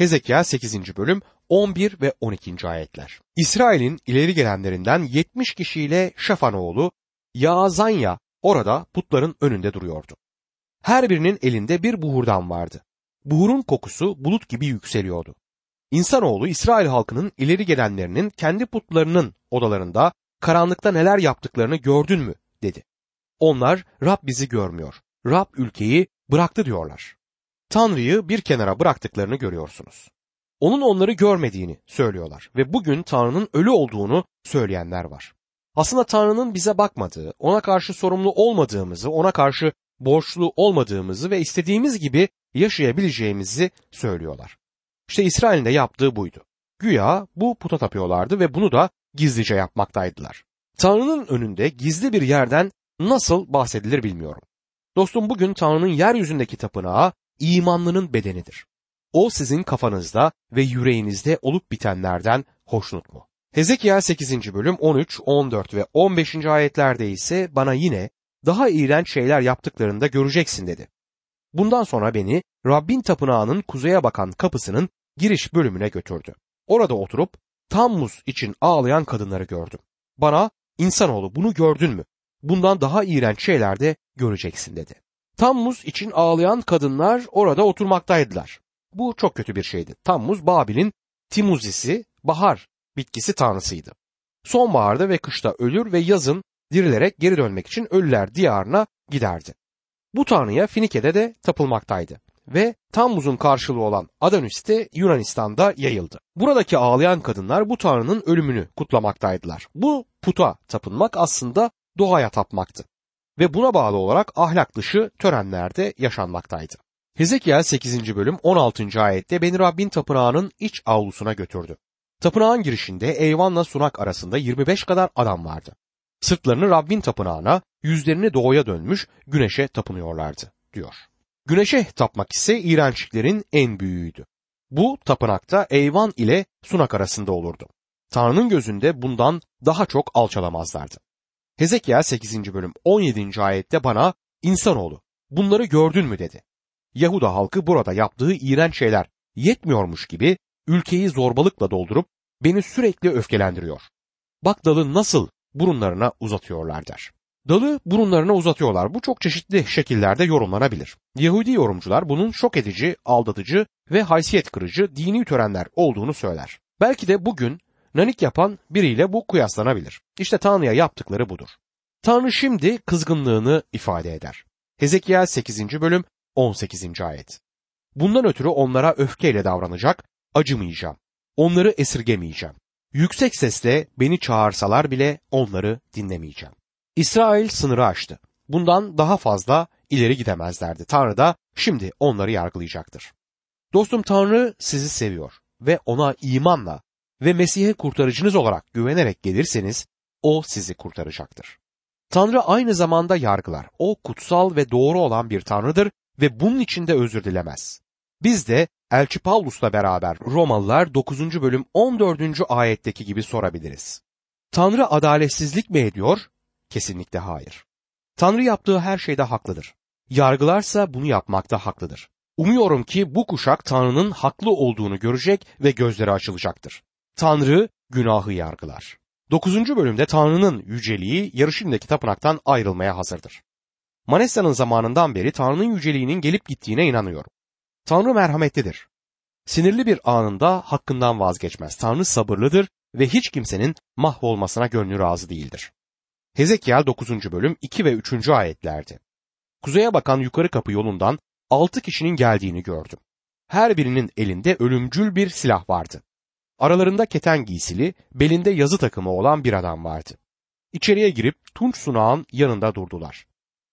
Hezekiel 8. bölüm 11 ve 12. ayetler. İsrail'in ileri gelenlerinden 70 kişiyle Şafan oğlu Yaazanya orada putların önünde duruyordu. Her birinin elinde bir buhurdan vardı. Buhurun kokusu bulut gibi yükseliyordu. İnsanoğlu İsrail halkının ileri gelenlerinin kendi putlarının odalarında karanlıkta neler yaptıklarını gördün mü dedi. Onlar Rab bizi görmüyor. Rab ülkeyi bıraktı diyorlar. Tanrı'yı bir kenara bıraktıklarını görüyorsunuz. Onun onları görmediğini söylüyorlar ve bugün Tanrı'nın ölü olduğunu söyleyenler var. Aslında Tanrı'nın bize bakmadığı, ona karşı sorumlu olmadığımızı, ona karşı borçlu olmadığımızı ve istediğimiz gibi yaşayabileceğimizi söylüyorlar. İşte İsrail'in de yaptığı buydu. Güya bu puta tapıyorlardı ve bunu da gizlice yapmaktaydılar. Tanrı'nın önünde gizli bir yerden nasıl bahsedilir bilmiyorum. Dostum bugün Tanrı'nın yeryüzündeki tapınağı imanlının bedenidir. O sizin kafanızda ve yüreğinizde olup bitenlerden hoşnut mu? Hezekiel 8. bölüm 13, 14 ve 15. ayetlerde ise bana yine daha iğrenç şeyler yaptıklarında göreceksin dedi. Bundan sonra beni Rabbin tapınağının kuzeye bakan kapısının giriş bölümüne götürdü. Orada oturup Tammuz için ağlayan kadınları gördüm. Bana insanoğlu bunu gördün mü? Bundan daha iğrenç şeyler de göreceksin dedi. Tammuz için ağlayan kadınlar orada oturmaktaydılar. Bu çok kötü bir şeydi. Tammuz Babil'in Timuzisi, bahar bitkisi tanrısıydı. Sonbaharda ve kışta ölür ve yazın dirilerek geri dönmek için ölüler diyarına giderdi. Bu tanrıya Finike'de de tapılmaktaydı ve Tammuz'un karşılığı olan Adonis de Yunanistan'da yayıldı. Buradaki ağlayan kadınlar bu tanrının ölümünü kutlamaktaydılar. Bu puta tapınmak aslında doğaya tapmaktı ve buna bağlı olarak ahlak dışı törenlerde yaşanmaktaydı. Hezekiel 8. bölüm 16. ayette beni Rabbin tapınağının iç avlusuna götürdü. Tapınağın girişinde eyvanla sunak arasında 25 kadar adam vardı. Sırtlarını Rabbin tapınağına, yüzlerini doğuya dönmüş güneşe tapınıyorlardı, diyor. Güneşe tapmak ise iğrençliklerin en büyüğüydü. Bu tapınakta eyvan ile sunak arasında olurdu. Tanrı'nın gözünde bundan daha çok alçalamazlardı. Hezekiel 8. bölüm 17. ayette bana insanoğlu bunları gördün mü dedi. Yahuda halkı burada yaptığı iğrenç şeyler yetmiyormuş gibi ülkeyi zorbalıkla doldurup beni sürekli öfkelendiriyor. Bak dalı nasıl burunlarına uzatıyorlar der. Dalı burunlarına uzatıyorlar. Bu çok çeşitli şekillerde yorumlanabilir. Yahudi yorumcular bunun şok edici, aldatıcı ve haysiyet kırıcı dini törenler olduğunu söyler. Belki de bugün nanik yapan biriyle bu kıyaslanabilir. İşte Tanrı'ya yaptıkları budur. Tanrı şimdi kızgınlığını ifade eder. Hezekiel 8. bölüm 18. ayet. Bundan ötürü onlara öfkeyle davranacak, acımayacağım. Onları esirgemeyeceğim. Yüksek sesle beni çağırsalar bile onları dinlemeyeceğim. İsrail sınırı aştı. Bundan daha fazla ileri gidemezlerdi. Tanrı da şimdi onları yargılayacaktır. Dostum Tanrı sizi seviyor ve ona imanla ve Mesih'e kurtarıcınız olarak güvenerek gelirseniz o sizi kurtaracaktır. Tanrı aynı zamanda yargılar. O kutsal ve doğru olan bir tanrıdır ve bunun için de özür dilemez. Biz de Elçi Pavlus'la beraber Romalılar 9. bölüm 14. ayetteki gibi sorabiliriz. Tanrı adaletsizlik mi ediyor? Kesinlikle hayır. Tanrı yaptığı her şeyde haklıdır. Yargılarsa bunu yapmakta haklıdır. Umuyorum ki bu kuşak Tanrı'nın haklı olduğunu görecek ve gözleri açılacaktır. Tanrı günahı yargılar. 9. bölümde Tanrı'nın yüceliği yarışındaki tapınaktan ayrılmaya hazırdır. Manessa'nın zamanından beri Tanrı'nın yüceliğinin gelip gittiğine inanıyorum. Tanrı merhametlidir. Sinirli bir anında hakkından vazgeçmez. Tanrı sabırlıdır ve hiç kimsenin mahvolmasına gönlü razı değildir. Hezekiel 9. bölüm 2 ve 3. ayetlerdi. Kuzeye bakan yukarı kapı yolundan altı kişinin geldiğini gördüm. Her birinin elinde ölümcül bir silah vardı. Aralarında keten giysili, belinde yazı takımı olan bir adam vardı. İçeriye girip tunç sunağın yanında durdular.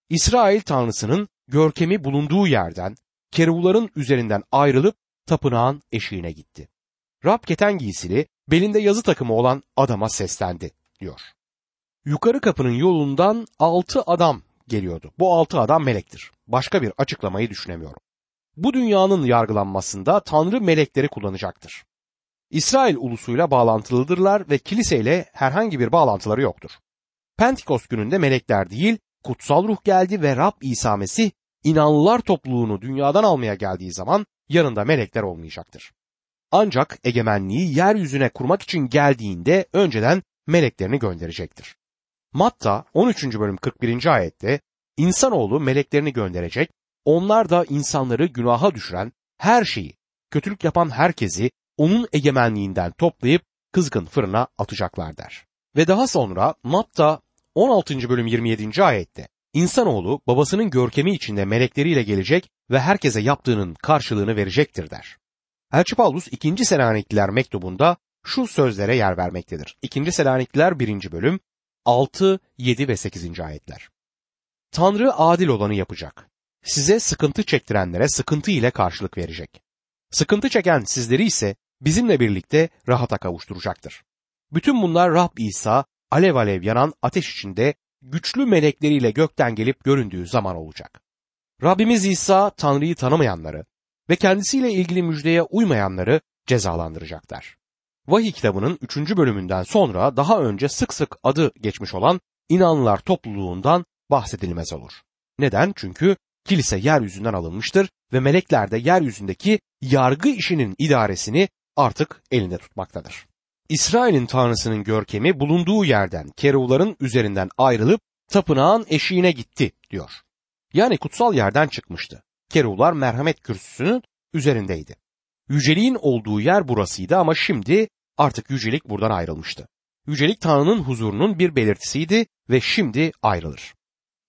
İsrail tanrısının görkemi bulunduğu yerden, keruvların üzerinden ayrılıp tapınağın eşiğine gitti. Rab keten giysili, belinde yazı takımı olan adama seslendi, diyor. Yukarı kapının yolundan altı adam geliyordu. Bu altı adam melektir. Başka bir açıklamayı düşünemiyorum. Bu dünyanın yargılanmasında Tanrı melekleri kullanacaktır. İsrail ulusuyla bağlantılıdırlar ve kiliseyle herhangi bir bağlantıları yoktur. Pentikos gününde melekler değil, kutsal ruh geldi ve Rab İsa Mesih inanlılar topluluğunu dünyadan almaya geldiği zaman yanında melekler olmayacaktır. ancak egemenliği yeryüzüne kurmak için geldiğinde önceden meleklerini gönderecektir. Matta 13. bölüm 41. ayette insanoğlu meleklerini gönderecek, onlar da insanları günaha düşüren her şeyi, kötülük yapan herkesi onun egemenliğinden toplayıp kızgın fırına atacaklar der. Ve daha sonra Matta 16. bölüm 27. ayette İnsanoğlu babasının görkemi içinde melekleriyle gelecek ve herkese yaptığının karşılığını verecektir der. Elçi Paulus 2. Selanikliler mektubunda şu sözlere yer vermektedir. 2. Selanikliler 1. bölüm 6, 7 ve 8. ayetler. Tanrı adil olanı yapacak. Size sıkıntı çektirenlere sıkıntı ile karşılık verecek. Sıkıntı çeken sizleri ise bizimle birlikte rahata kavuşturacaktır. Bütün bunlar Rab İsa alev alev yanan ateş içinde güçlü melekleriyle gökten gelip göründüğü zaman olacak. Rabbimiz İsa Tanrı'yı tanımayanları ve kendisiyle ilgili müjdeye uymayanları cezalandıracaklar. Vahiy kitabının 3. bölümünden sonra daha önce sık sık adı geçmiş olan inanlılar topluluğundan bahsedilmez olur. Neden? Çünkü kilise yeryüzünden alınmıştır ve melekler de yeryüzündeki yargı işinin idaresini artık elinde tutmaktadır. İsrail'in tanrısının görkemi bulunduğu yerden keruvların üzerinden ayrılıp tapınağın eşiğine gitti diyor. Yani kutsal yerden çıkmıştı. Keruvlar merhamet kürsüsünün üzerindeydi. Yüceliğin olduğu yer burasıydı ama şimdi artık yücelik buradan ayrılmıştı. Yücelik Tanrı'nın huzurunun bir belirtisiydi ve şimdi ayrılır.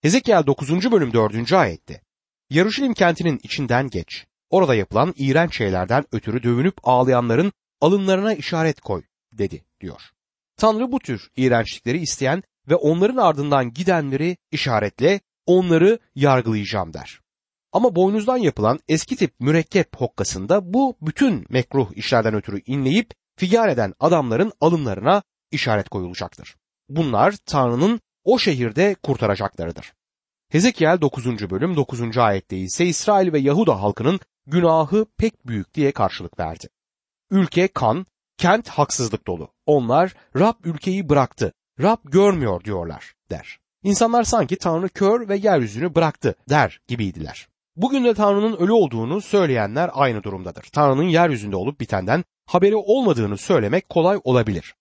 Hezekiel 9. bölüm 4. ayette Yaruşilim kentinin içinden geç. Orada yapılan iğrenç şeylerden ötürü dövünüp ağlayanların alınlarına işaret koy dedi diyor. Tanrı bu tür iğrençlikleri isteyen ve onların ardından gidenleri işaretle onları yargılayacağım der. Ama boynuzdan yapılan eski tip mürekkep hokkasında bu bütün mekruh işlerden ötürü inleyip figan eden adamların alınlarına işaret koyulacaktır. Bunlar Tanrı'nın o şehirde kurtaracaklarıdır. Hezekiel 9. bölüm 9. ayette ise İsrail ve Yahuda halkının günahı pek büyük diye karşılık verdi. Ülke kan, kent haksızlık dolu. Onlar Rab ülkeyi bıraktı, Rab görmüyor diyorlar der. İnsanlar sanki Tanrı kör ve yeryüzünü bıraktı der gibiydiler. Bugün de Tanrı'nın ölü olduğunu söyleyenler aynı durumdadır. Tanrı'nın yeryüzünde olup bitenden haberi olmadığını söylemek kolay olabilir.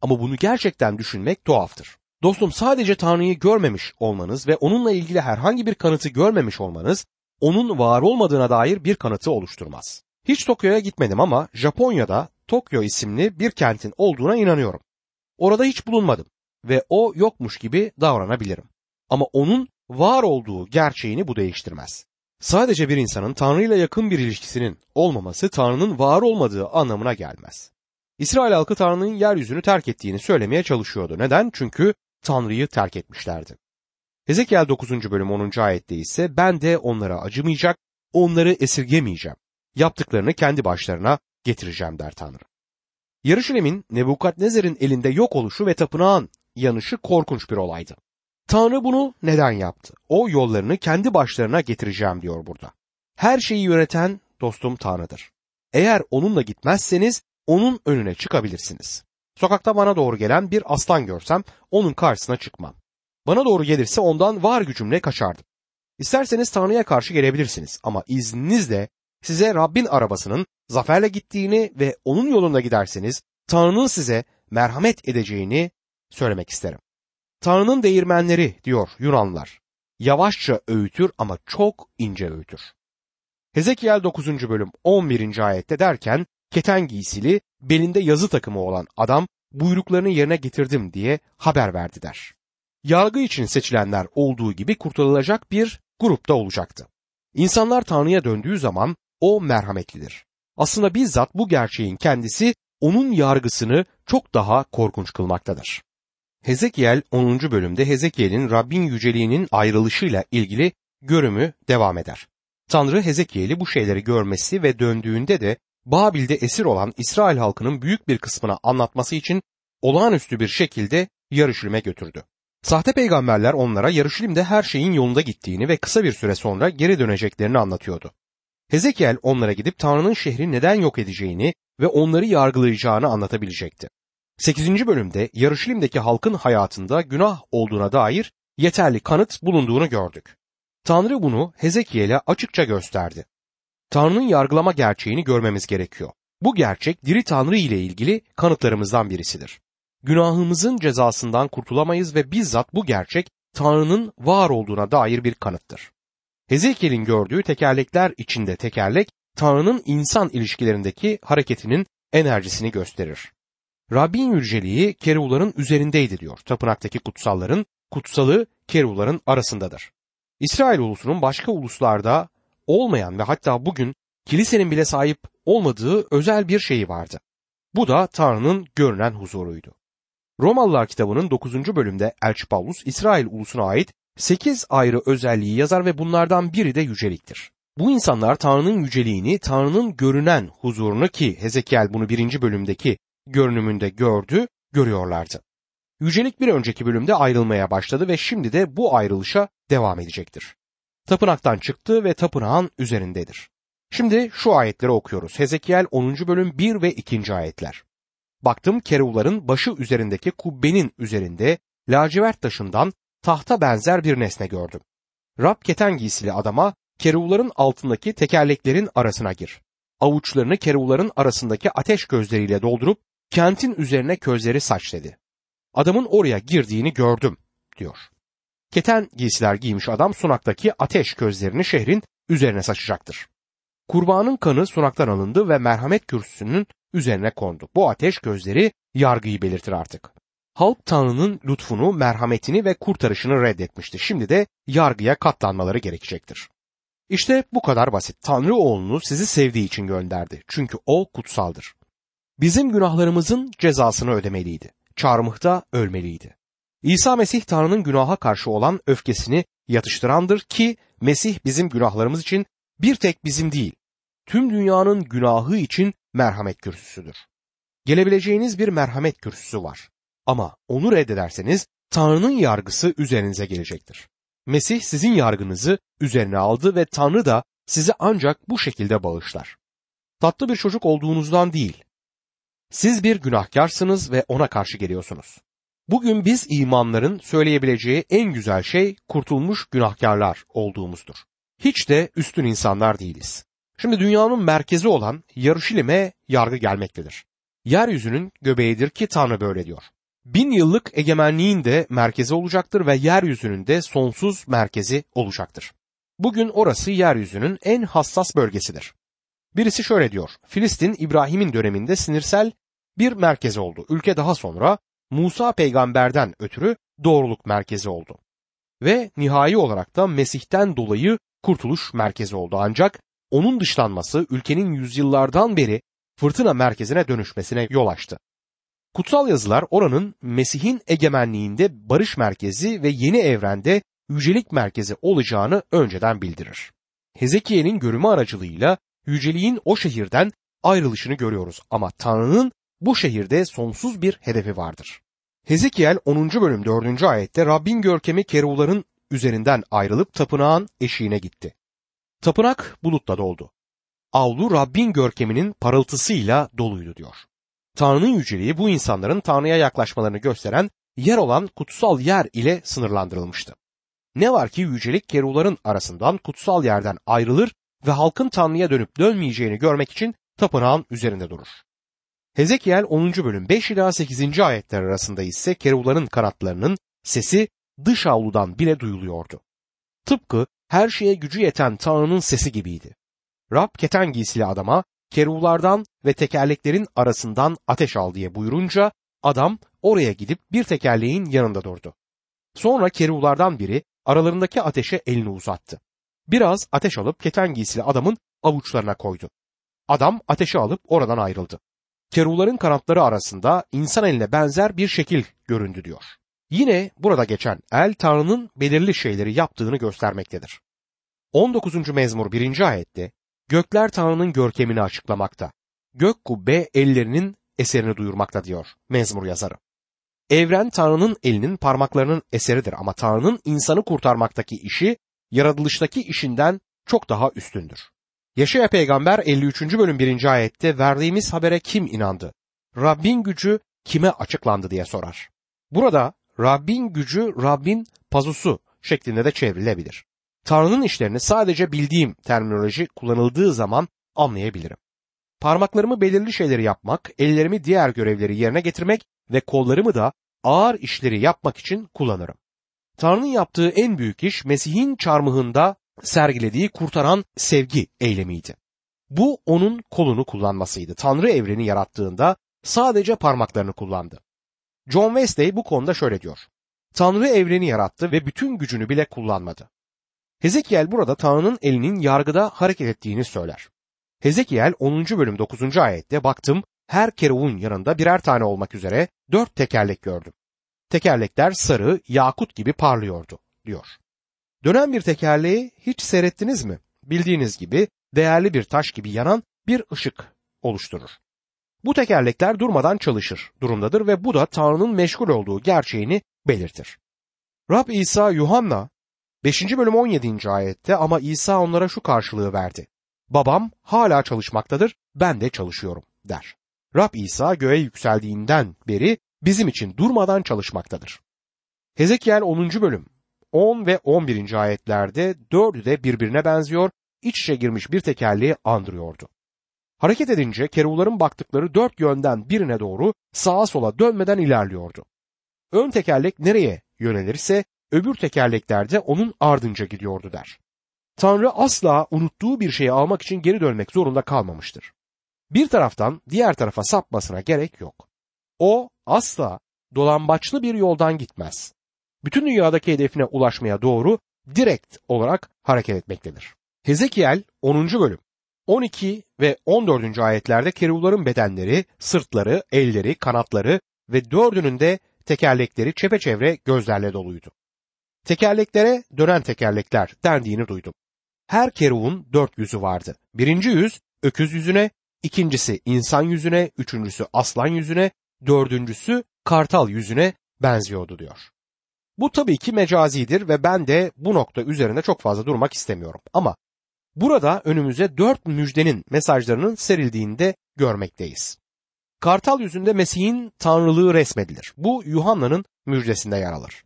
Ama bunu gerçekten düşünmek tuhaftır. Dostum sadece Tanrı'yı görmemiş olmanız ve onunla ilgili herhangi bir kanıtı görmemiş olmanız onun var olmadığına dair bir kanıtı oluşturmaz. Hiç Tokyo'ya gitmedim ama Japonya'da Tokyo isimli bir kentin olduğuna inanıyorum. Orada hiç bulunmadım ve o yokmuş gibi davranabilirim. Ama onun var olduğu gerçeğini bu değiştirmez. Sadece bir insanın Tanrı ile yakın bir ilişkisinin olmaması Tanrı'nın var olmadığı anlamına gelmez. İsrail halkı Tanrı'nın yeryüzünü terk ettiğini söylemeye çalışıyordu. Neden? Çünkü Tanrı'yı terk etmişlerdi. Hezekiel 9. bölüm 10. ayette ise ben de onlara acımayacak, onları esirgemeyeceğim. Yaptıklarını kendi başlarına getireceğim der Tanrı. Yarışilem'in Nebukadnezer'in elinde yok oluşu ve tapınağın yanışı korkunç bir olaydı. Tanrı bunu neden yaptı? O yollarını kendi başlarına getireceğim diyor burada. Her şeyi yöneten dostum Tanrı'dır. Eğer onunla gitmezseniz onun önüne çıkabilirsiniz. Sokakta bana doğru gelen bir aslan görsem onun karşısına çıkmam. Bana doğru gelirse ondan var gücümle kaçardım. İsterseniz Tanrı'ya karşı gelebilirsiniz ama izninizle size Rabbin arabasının zaferle gittiğini ve onun yolunda giderseniz Tanrı'nın size merhamet edeceğini söylemek isterim. Tanrı'nın değirmenleri diyor Yunanlılar. Yavaşça öğütür ama çok ince öğütür. Hezekiel 9. bölüm 11. ayette derken keten giysili belinde yazı takımı olan adam buyruklarını yerine getirdim diye haber verdi der. Yargı için seçilenler olduğu gibi kurtarılacak bir grupta olacaktı. İnsanlar Tanrı'ya döndüğü zaman o merhametlidir. Aslında bizzat bu gerçeğin kendisi onun yargısını çok daha korkunç kılmaktadır. Hezekiel 10. bölümde Hezekiel'in Rabbin yüceliğinin ayrılışıyla ilgili görümü devam eder. Tanrı Hezekiel'i bu şeyleri görmesi ve döndüğünde de Babil'de esir olan İsrail halkının büyük bir kısmına anlatması için olağanüstü bir şekilde Yarışilim'e götürdü. Sahte peygamberler onlara Yarışilim'de her şeyin yolunda gittiğini ve kısa bir süre sonra geri döneceklerini anlatıyordu. Hezekiel onlara gidip Tanrı'nın şehri neden yok edeceğini ve onları yargılayacağını anlatabilecekti. 8. bölümde Yarışilim'deki halkın hayatında günah olduğuna dair yeterli kanıt bulunduğunu gördük. Tanrı bunu Hezekiel'e açıkça gösterdi. Tanrı'nın yargılama gerçeğini görmemiz gerekiyor. Bu gerçek diri Tanrı ile ilgili kanıtlarımızdan birisidir. Günahımızın cezasından kurtulamayız ve bizzat bu gerçek Tanrı'nın var olduğuna dair bir kanıttır. Hezekiel'in gördüğü tekerlekler içinde tekerlek Tanrı'nın insan ilişkilerindeki hareketinin enerjisini gösterir. Rabbin yüceliği keruvların üzerindeydi diyor. Tapınaktaki kutsalların kutsalı keruvların arasındadır. İsrail ulusunun başka uluslarda olmayan ve hatta bugün kilisenin bile sahip olmadığı özel bir şeyi vardı. Bu da Tanrı'nın görünen huzuruydu. Romalılar kitabının 9. bölümde Elçi Paulus İsrail ulusuna ait 8 ayrı özelliği yazar ve bunlardan biri de yüceliktir. Bu insanlar Tanrı'nın yüceliğini, Tanrı'nın görünen huzurunu ki Hezekiel bunu birinci bölümdeki görünümünde gördü, görüyorlardı. Yücelik bir önceki bölümde ayrılmaya başladı ve şimdi de bu ayrılışa devam edecektir. Tapınaktan çıktı ve tapınağın üzerindedir. Şimdi şu ayetleri okuyoruz. Hezekiel 10. bölüm 1 ve 2. ayetler. Baktım keruvların başı üzerindeki kubbenin üzerinde lacivert taşından tahta benzer bir nesne gördüm. Rab keten giysili adama keruvların altındaki tekerleklerin arasına gir. Avuçlarını keruvların arasındaki ateş gözleriyle doldurup kentin üzerine közleri saç dedi. Adamın oraya girdiğini gördüm diyor. Keten giysiler giymiş adam sunaktaki ateş közlerini şehrin üzerine saçacaktır. Kurbanın kanı sunaktan alındı ve merhamet kürsüsünün üzerine kondu. Bu ateş gözleri yargıyı belirtir artık. Halk Tanrı'nın lütfunu, merhametini ve kurtarışını reddetmişti. Şimdi de yargıya katlanmaları gerekecektir. İşte bu kadar basit. Tanrı oğlunu sizi sevdiği için gönderdi. Çünkü o kutsaldır. Bizim günahlarımızın cezasını ödemeliydi. Çarmıhta ölmeliydi. İsa Mesih Tanrı'nın günaha karşı olan öfkesini yatıştırandır ki Mesih bizim günahlarımız için bir tek bizim değil, tüm dünyanın günahı için merhamet kürsüsüdür. Gelebileceğiniz bir merhamet kürsüsü var. Ama onu reddederseniz Tanrı'nın yargısı üzerinize gelecektir. Mesih sizin yargınızı üzerine aldı ve Tanrı da sizi ancak bu şekilde bağışlar. Tatlı bir çocuk olduğunuzdan değil. Siz bir günahkarsınız ve ona karşı geliyorsunuz. Bugün biz imanların söyleyebileceği en güzel şey kurtulmuş günahkarlar olduğumuzdur. Hiç de üstün insanlar değiliz. Şimdi dünyanın merkezi olan Yarışilim'e yargı gelmektedir. Yeryüzünün göbeğidir ki Tanrı böyle diyor. Bin yıllık egemenliğin de merkezi olacaktır ve yeryüzünün de sonsuz merkezi olacaktır. Bugün orası yeryüzünün en hassas bölgesidir. Birisi şöyle diyor. Filistin İbrahim'in döneminde sinirsel bir merkez oldu. Ülke daha sonra Musa peygamberden ötürü doğruluk merkezi oldu. Ve nihai olarak da Mesih'ten dolayı kurtuluş merkezi oldu. Ancak onun dışlanması ülkenin yüzyıllardan beri fırtına merkezine dönüşmesine yol açtı. Kutsal yazılar oranın Mesih'in egemenliğinde barış merkezi ve yeni evrende yücelik merkezi olacağını önceden bildirir. Hezekiye'nin görümü aracılığıyla yüceliğin o şehirden ayrılışını görüyoruz ama Tanrı'nın bu şehirde sonsuz bir hedefi vardır. Hezekiel 10. bölüm 4. ayette Rabbin görkemi keruvların üzerinden ayrılıp tapınağın eşiğine gitti. Tapınak bulutla doldu. Avlu Rabbin görkeminin parıltısıyla doluydu diyor. Tanrı'nın yüceliği bu insanların Tanrı'ya yaklaşmalarını gösteren yer olan kutsal yer ile sınırlandırılmıştı. Ne var ki yücelik keruların arasından kutsal yerden ayrılır ve halkın Tanrı'ya dönüp dönmeyeceğini görmek için tapınağın üzerinde durur. Hezekiel 10. bölüm 5 ila 8. ayetler arasında ise keruların kanatlarının sesi dış avludan bile duyuluyordu. Tıpkı her şeye gücü yeten Tanrı'nın sesi gibiydi. Rab keten giysili adama keruvlardan ve tekerleklerin arasından ateş al diye buyurunca adam oraya gidip bir tekerleğin yanında durdu. Sonra keruvlardan biri aralarındaki ateşe elini uzattı. Biraz ateş alıp keten giysili adamın avuçlarına koydu. Adam ateşi alıp oradan ayrıldı. Keruvların kanatları arasında insan eline benzer bir şekil göründü diyor. Yine burada geçen el Tanrı'nın belirli şeyleri yaptığını göstermektedir. 19. mezmur 1. ayette gökler Tanrı'nın görkemini açıklamakta. Gök kubbe ellerinin eserini duyurmakta diyor mezmur yazarı. Evren Tanrı'nın elinin parmaklarının eseridir ama Tanrı'nın insanı kurtarmaktaki işi yaratılıştaki işinden çok daha üstündür. Yaşaya peygamber 53. bölüm 1. ayette verdiğimiz habere kim inandı? Rabbin gücü kime açıklandı diye sorar. Burada Rabbin gücü Rabbin pazusu şeklinde de çevrilebilir. Tanrı'nın işlerini sadece bildiğim terminoloji kullanıldığı zaman anlayabilirim. parmaklarımı belirli şeyleri yapmak, ellerimi diğer görevleri yerine getirmek ve kollarımı da ağır işleri yapmak için kullanırım. Tanrı'nın yaptığı en büyük iş Mesih'in çarmıhında sergilediği kurtaran sevgi eylemiydi. Bu onun kolunu kullanmasıydı. Tanrı evreni yarattığında sadece parmaklarını kullandı. John Wesley bu konuda şöyle diyor. Tanrı evreni yarattı ve bütün gücünü bile kullanmadı. Hezekiel burada Tanrı'nın elinin yargıda hareket ettiğini söyler. Hezekiel 10. bölüm 9. ayette baktım her keruvun yanında birer tane olmak üzere dört tekerlek gördüm. Tekerlekler sarı, yakut gibi parlıyordu, diyor. Dönen bir tekerleği hiç seyrettiniz mi? Bildiğiniz gibi değerli bir taş gibi yanan bir ışık oluşturur. Bu tekerlekler durmadan çalışır durumdadır ve bu da Tanrı'nın meşgul olduğu gerçeğini belirtir. Rab İsa Yuhanna 5. bölüm 17. ayette ama İsa onlara şu karşılığı verdi. Babam hala çalışmaktadır, ben de çalışıyorum der. Rab İsa göğe yükseldiğinden beri bizim için durmadan çalışmaktadır. Hezekiel 10. bölüm 10 ve 11. ayetlerde dördü de birbirine benziyor, iç içe girmiş bir tekerleği andırıyordu. Hareket edince keruvların baktıkları dört yönden birine doğru sağa sola dönmeden ilerliyordu. Ön tekerlek nereye yönelirse öbür tekerlekler de onun ardınca gidiyordu der. Tanrı asla unuttuğu bir şeyi almak için geri dönmek zorunda kalmamıştır. Bir taraftan diğer tarafa sapmasına gerek yok. O asla dolambaçlı bir yoldan gitmez. Bütün dünyadaki hedefine ulaşmaya doğru direkt olarak hareket etmektedir. Hezekiel 10. bölüm 12 ve 14. ayetlerde keruvların bedenleri, sırtları, elleri, kanatları ve dördünün de tekerlekleri çepeçevre gözlerle doluydu. Tekerleklere dönen tekerlekler dendiğini duydum. Her keruvun dört yüzü vardı. Birinci yüz öküz yüzüne, ikincisi insan yüzüne, üçüncüsü aslan yüzüne, dördüncüsü kartal yüzüne benziyordu diyor. Bu tabii ki mecazidir ve ben de bu nokta üzerinde çok fazla durmak istemiyorum. Ama burada önümüze dört müjdenin mesajlarının serildiğinde görmekteyiz. Kartal yüzünde Mesih'in tanrılığı resmedilir. Bu Yuhanna'nın müjdesinde yer alır.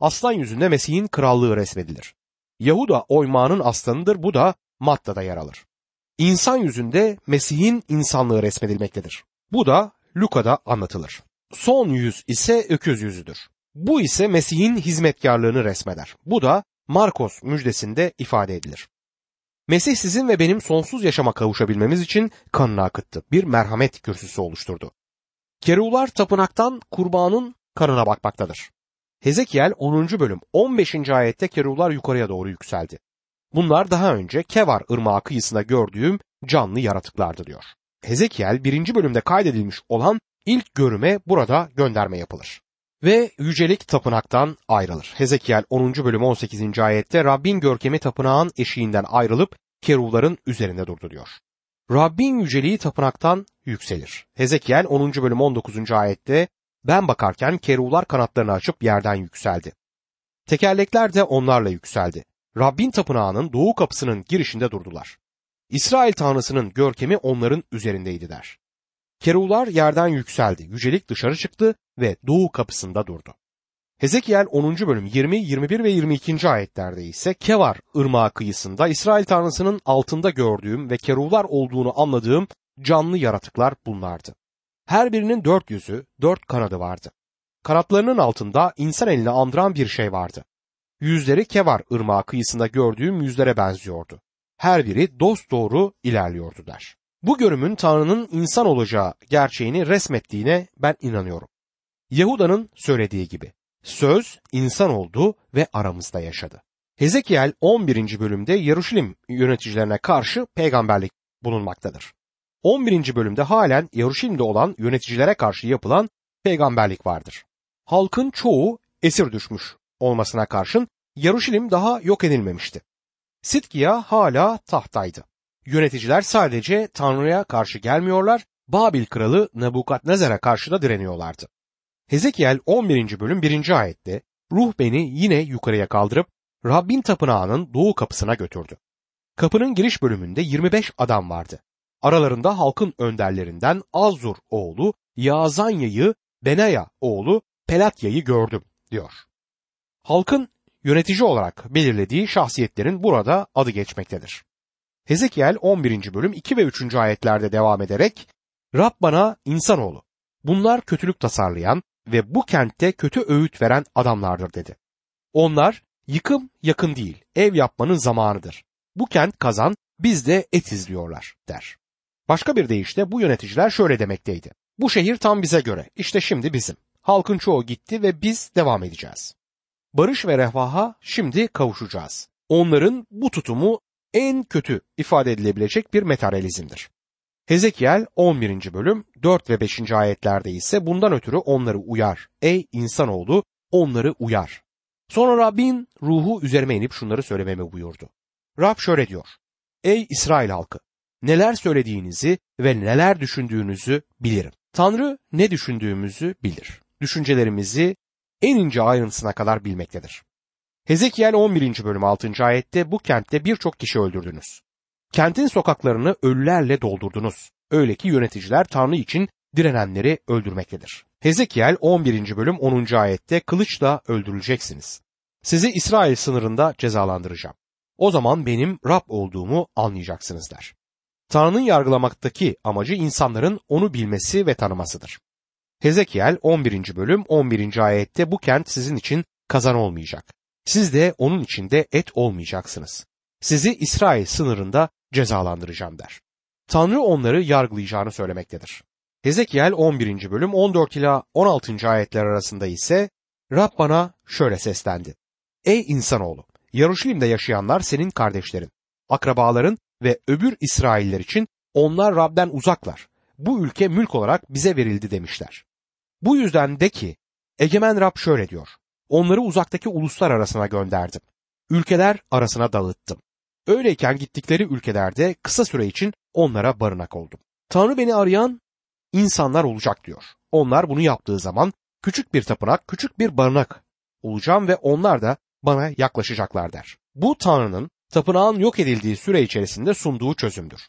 Aslan yüzünde Mesih'in krallığı resmedilir. Yahuda oymağının aslanıdır bu da Matta'da yer alır. İnsan yüzünde Mesih'in insanlığı resmedilmektedir. Bu da Luka'da anlatılır. Son yüz ise öküz yüzüdür. Bu ise Mesih'in hizmetkarlığını resmeder. Bu da Markos müjdesinde ifade edilir. Mesih sizin ve benim sonsuz yaşama kavuşabilmemiz için kanını akıttı. Bir merhamet kürsüsü oluşturdu. Kerular tapınaktan kurbanın kanına bakmaktadır. Hezekiel 10. bölüm 15. ayette kerular yukarıya doğru yükseldi. Bunlar daha önce Kevar ırmağı kıyısında gördüğüm canlı yaratıklardı diyor. Hezekiel 1. bölümde kaydedilmiş olan ilk görüme burada gönderme yapılır. Ve yücelik tapınaktan ayrılır. Hezekiel 10. bölüm 18. ayette Rabbin görkemi tapınağın eşiğinden ayrılıp keruvların üzerinde durdu diyor. Rabbin yüceliği tapınaktan yükselir. Hezekiel 10. bölüm 19. ayette ben bakarken keruvlar kanatlarını açıp yerden yükseldi. Tekerlekler de onlarla yükseldi. Rabbin tapınağının doğu kapısının girişinde durdular. İsrail tanrısının görkemi onların üzerindeydi der. Keruvlar yerden yükseldi, yücelik dışarı çıktı ve doğu kapısında durdu. Hezekiel 10. bölüm 20, 21 ve 22. ayetlerde ise Kevar ırmağı kıyısında İsrail tanrısının altında gördüğüm ve keruvlar olduğunu anladığım canlı yaratıklar bunlardı. Her birinin dört yüzü, dört kanadı vardı. Kanatlarının altında insan elini andıran bir şey vardı. Yüzleri Kevar ırmağı kıyısında gördüğüm yüzlere benziyordu. Her biri dost doğru ilerliyordu der. Bu görümün Tanrı'nın insan olacağı gerçeğini resmettiğine ben inanıyorum. Yahuda'nın söylediği gibi söz insan oldu ve aramızda yaşadı. Hezekiel 11. bölümde Yaruşilim yöneticilerine karşı peygamberlik bulunmaktadır. 11. bölümde halen Yaruşilim'de olan yöneticilere karşı yapılan peygamberlik vardır. Halkın çoğu esir düşmüş olmasına karşın Yaruşilim daha yok edilmemişti. Sitkiya hala tahtaydı. Yöneticiler sadece Tanrı'ya karşı gelmiyorlar, Babil kralı Nebukadnezar'a karşı da direniyorlardı. Hezekiel 11. bölüm 1. ayette ruh beni yine yukarıya kaldırıp Rabbin tapınağının doğu kapısına götürdü. Kapının giriş bölümünde 25 adam vardı. Aralarında halkın önderlerinden Azur oğlu Yazanya'yı, Benaya oğlu Pelatya'yı gördüm diyor. Halkın yönetici olarak belirlediği şahsiyetlerin burada adı geçmektedir. Hezekiel 11. bölüm 2 ve 3. ayetlerde devam ederek Rab bana insanoğlu bunlar kötülük tasarlayan ve bu kentte kötü öğüt veren adamlardır dedi. Onlar yıkım yakın değil ev yapmanın zamanıdır. Bu kent kazan biz de et izliyorlar der. Başka bir deyişle bu yöneticiler şöyle demekteydi. Bu şehir tam bize göre işte şimdi bizim. Halkın çoğu gitti ve biz devam edeceğiz. Barış ve refaha şimdi kavuşacağız. Onların bu tutumu en kötü ifade edilebilecek bir materyalizmdir. Hezekiel 11. bölüm 4 ve 5. ayetlerde ise bundan ötürü onları uyar. Ey insanoğlu onları uyar. Sonra Rabbin ruhu üzerime inip şunları söylememi buyurdu. Rab şöyle diyor. Ey İsrail halkı neler söylediğinizi ve neler düşündüğünüzü bilirim. Tanrı ne düşündüğümüzü bilir. Düşüncelerimizi en ince ayrıntısına kadar bilmektedir. Hezekiel 11. bölüm 6. ayette bu kentte birçok kişi öldürdünüz. Kentin sokaklarını ölülerle doldurdunuz. Öyle ki yöneticiler Tanrı için direnenleri öldürmektedir. Hezekiel 11. bölüm 10. ayette kılıçla öldürüleceksiniz. Sizi İsrail sınırında cezalandıracağım. O zaman benim Rab olduğumu anlayacaksınız der. Tanrı'nın yargılamaktaki amacı insanların onu bilmesi ve tanımasıdır. Hezekiel 11. bölüm 11. ayette bu kent sizin için kazan olmayacak. Siz de onun içinde et olmayacaksınız. Sizi İsrail sınırında cezalandıracağım der. Tanrı onları yargılayacağını söylemektedir. Hezekiel 11. bölüm 14 ila 16. ayetler arasında ise Rab bana şöyle seslendi. Ey insanoğlu! Yaruşilim'de yaşayanlar senin kardeşlerin, akrabaların ve öbür İsrailler için onlar Rab'den uzaklar. Bu ülke mülk olarak bize verildi demişler. Bu yüzden de ki Egemen Rab şöyle diyor. Onları uzaktaki uluslar arasına gönderdim. Ülkeler arasına dağıttım. Öyleyken gittikleri ülkelerde kısa süre için onlara barınak oldum. Tanrı beni arayan insanlar olacak diyor. Onlar bunu yaptığı zaman küçük bir tapınak, küçük bir barınak olacağım ve onlar da bana yaklaşacaklar der. Bu Tanrı'nın tapınağın yok edildiği süre içerisinde sunduğu çözümdür.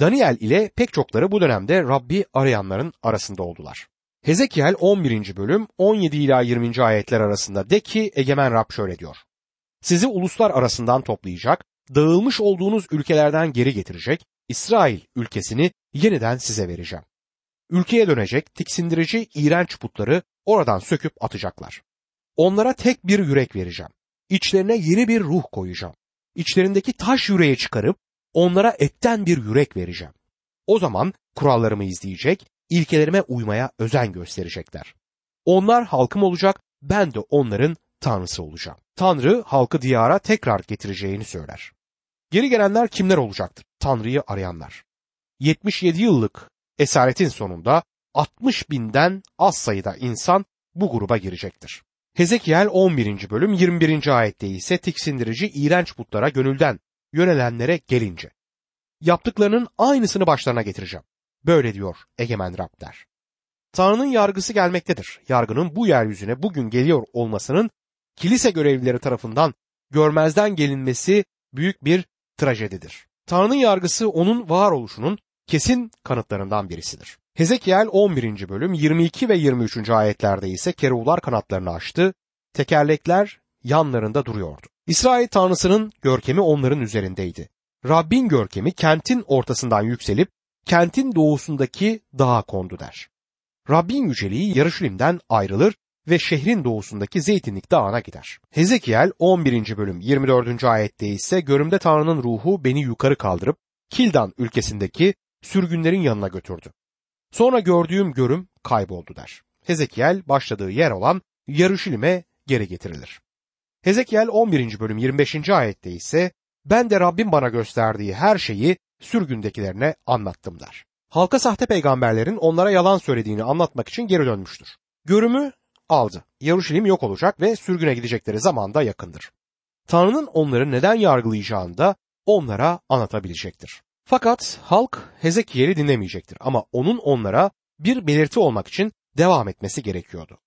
Daniel ile pek çokları bu dönemde Rabbi arayanların arasında oldular. Hezekiel 11. bölüm 17 ila 20. ayetler arasında de ki Egemen Rab şöyle diyor. Sizi uluslar arasından toplayacak, dağılmış olduğunuz ülkelerden geri getirecek, İsrail ülkesini yeniden size vereceğim. Ülkeye dönecek tiksindirici iğrenç putları oradan söküp atacaklar. Onlara tek bir yürek vereceğim. İçlerine yeni bir ruh koyacağım. İçlerindeki taş yüreği çıkarıp onlara etten bir yürek vereceğim. O zaman kurallarımı izleyecek, ilkelerime uymaya özen gösterecekler. Onlar halkım olacak, ben de onların tanrısı olacağım. Tanrı halkı diyara tekrar getireceğini söyler. Geri gelenler kimler olacaktır? Tanrı'yı arayanlar. 77 yıllık esaretin sonunda 60 binden az sayıda insan bu gruba girecektir. Hezekiel 11. bölüm 21. ayette ise tiksindirici iğrenç putlara gönülden yönelenlere gelince. Yaptıklarının aynısını başlarına getireceğim. Böyle diyor egemen Rab der. Tanrı'nın yargısı gelmektedir. Yargının bu yeryüzüne bugün geliyor olmasının kilise görevlileri tarafından görmezden gelinmesi büyük bir trajedidir. Tanrı'nın yargısı onun varoluşunun kesin kanıtlarından birisidir. Hezekiel 11. bölüm 22 ve 23. ayetlerde ise keruvlar kanatlarını açtı, tekerlekler yanlarında duruyordu. İsrail Tanrısı'nın görkemi onların üzerindeydi. Rabbin görkemi kentin ortasından yükselip kentin doğusundaki dağa kondu der. Rabbin yüceliği Yarışilim'den ayrılır ve şehrin doğusundaki Zeytinlik Dağı'na gider. Hezekiel 11. bölüm 24. ayette ise görümde Tanrı'nın ruhu beni yukarı kaldırıp Kildan ülkesindeki sürgünlerin yanına götürdü. Sonra gördüğüm görüm kayboldu der. Hezekiel başladığı yer olan Yarışilim'e geri getirilir. Hezekiel 11. bölüm 25. ayette ise ben de Rabbim bana gösterdiği her şeyi sürgündekilerine anlattım der. Halka sahte peygamberlerin onlara yalan söylediğini anlatmak için geri dönmüştür. Görümü aldı. Yaruşilim yok olacak ve sürgüne gidecekleri zaman da yakındır. Tanrı'nın onları neden yargılayacağını da onlara anlatabilecektir. Fakat halk Hezekiel'i dinlemeyecektir ama onun onlara bir belirti olmak için devam etmesi gerekiyordu.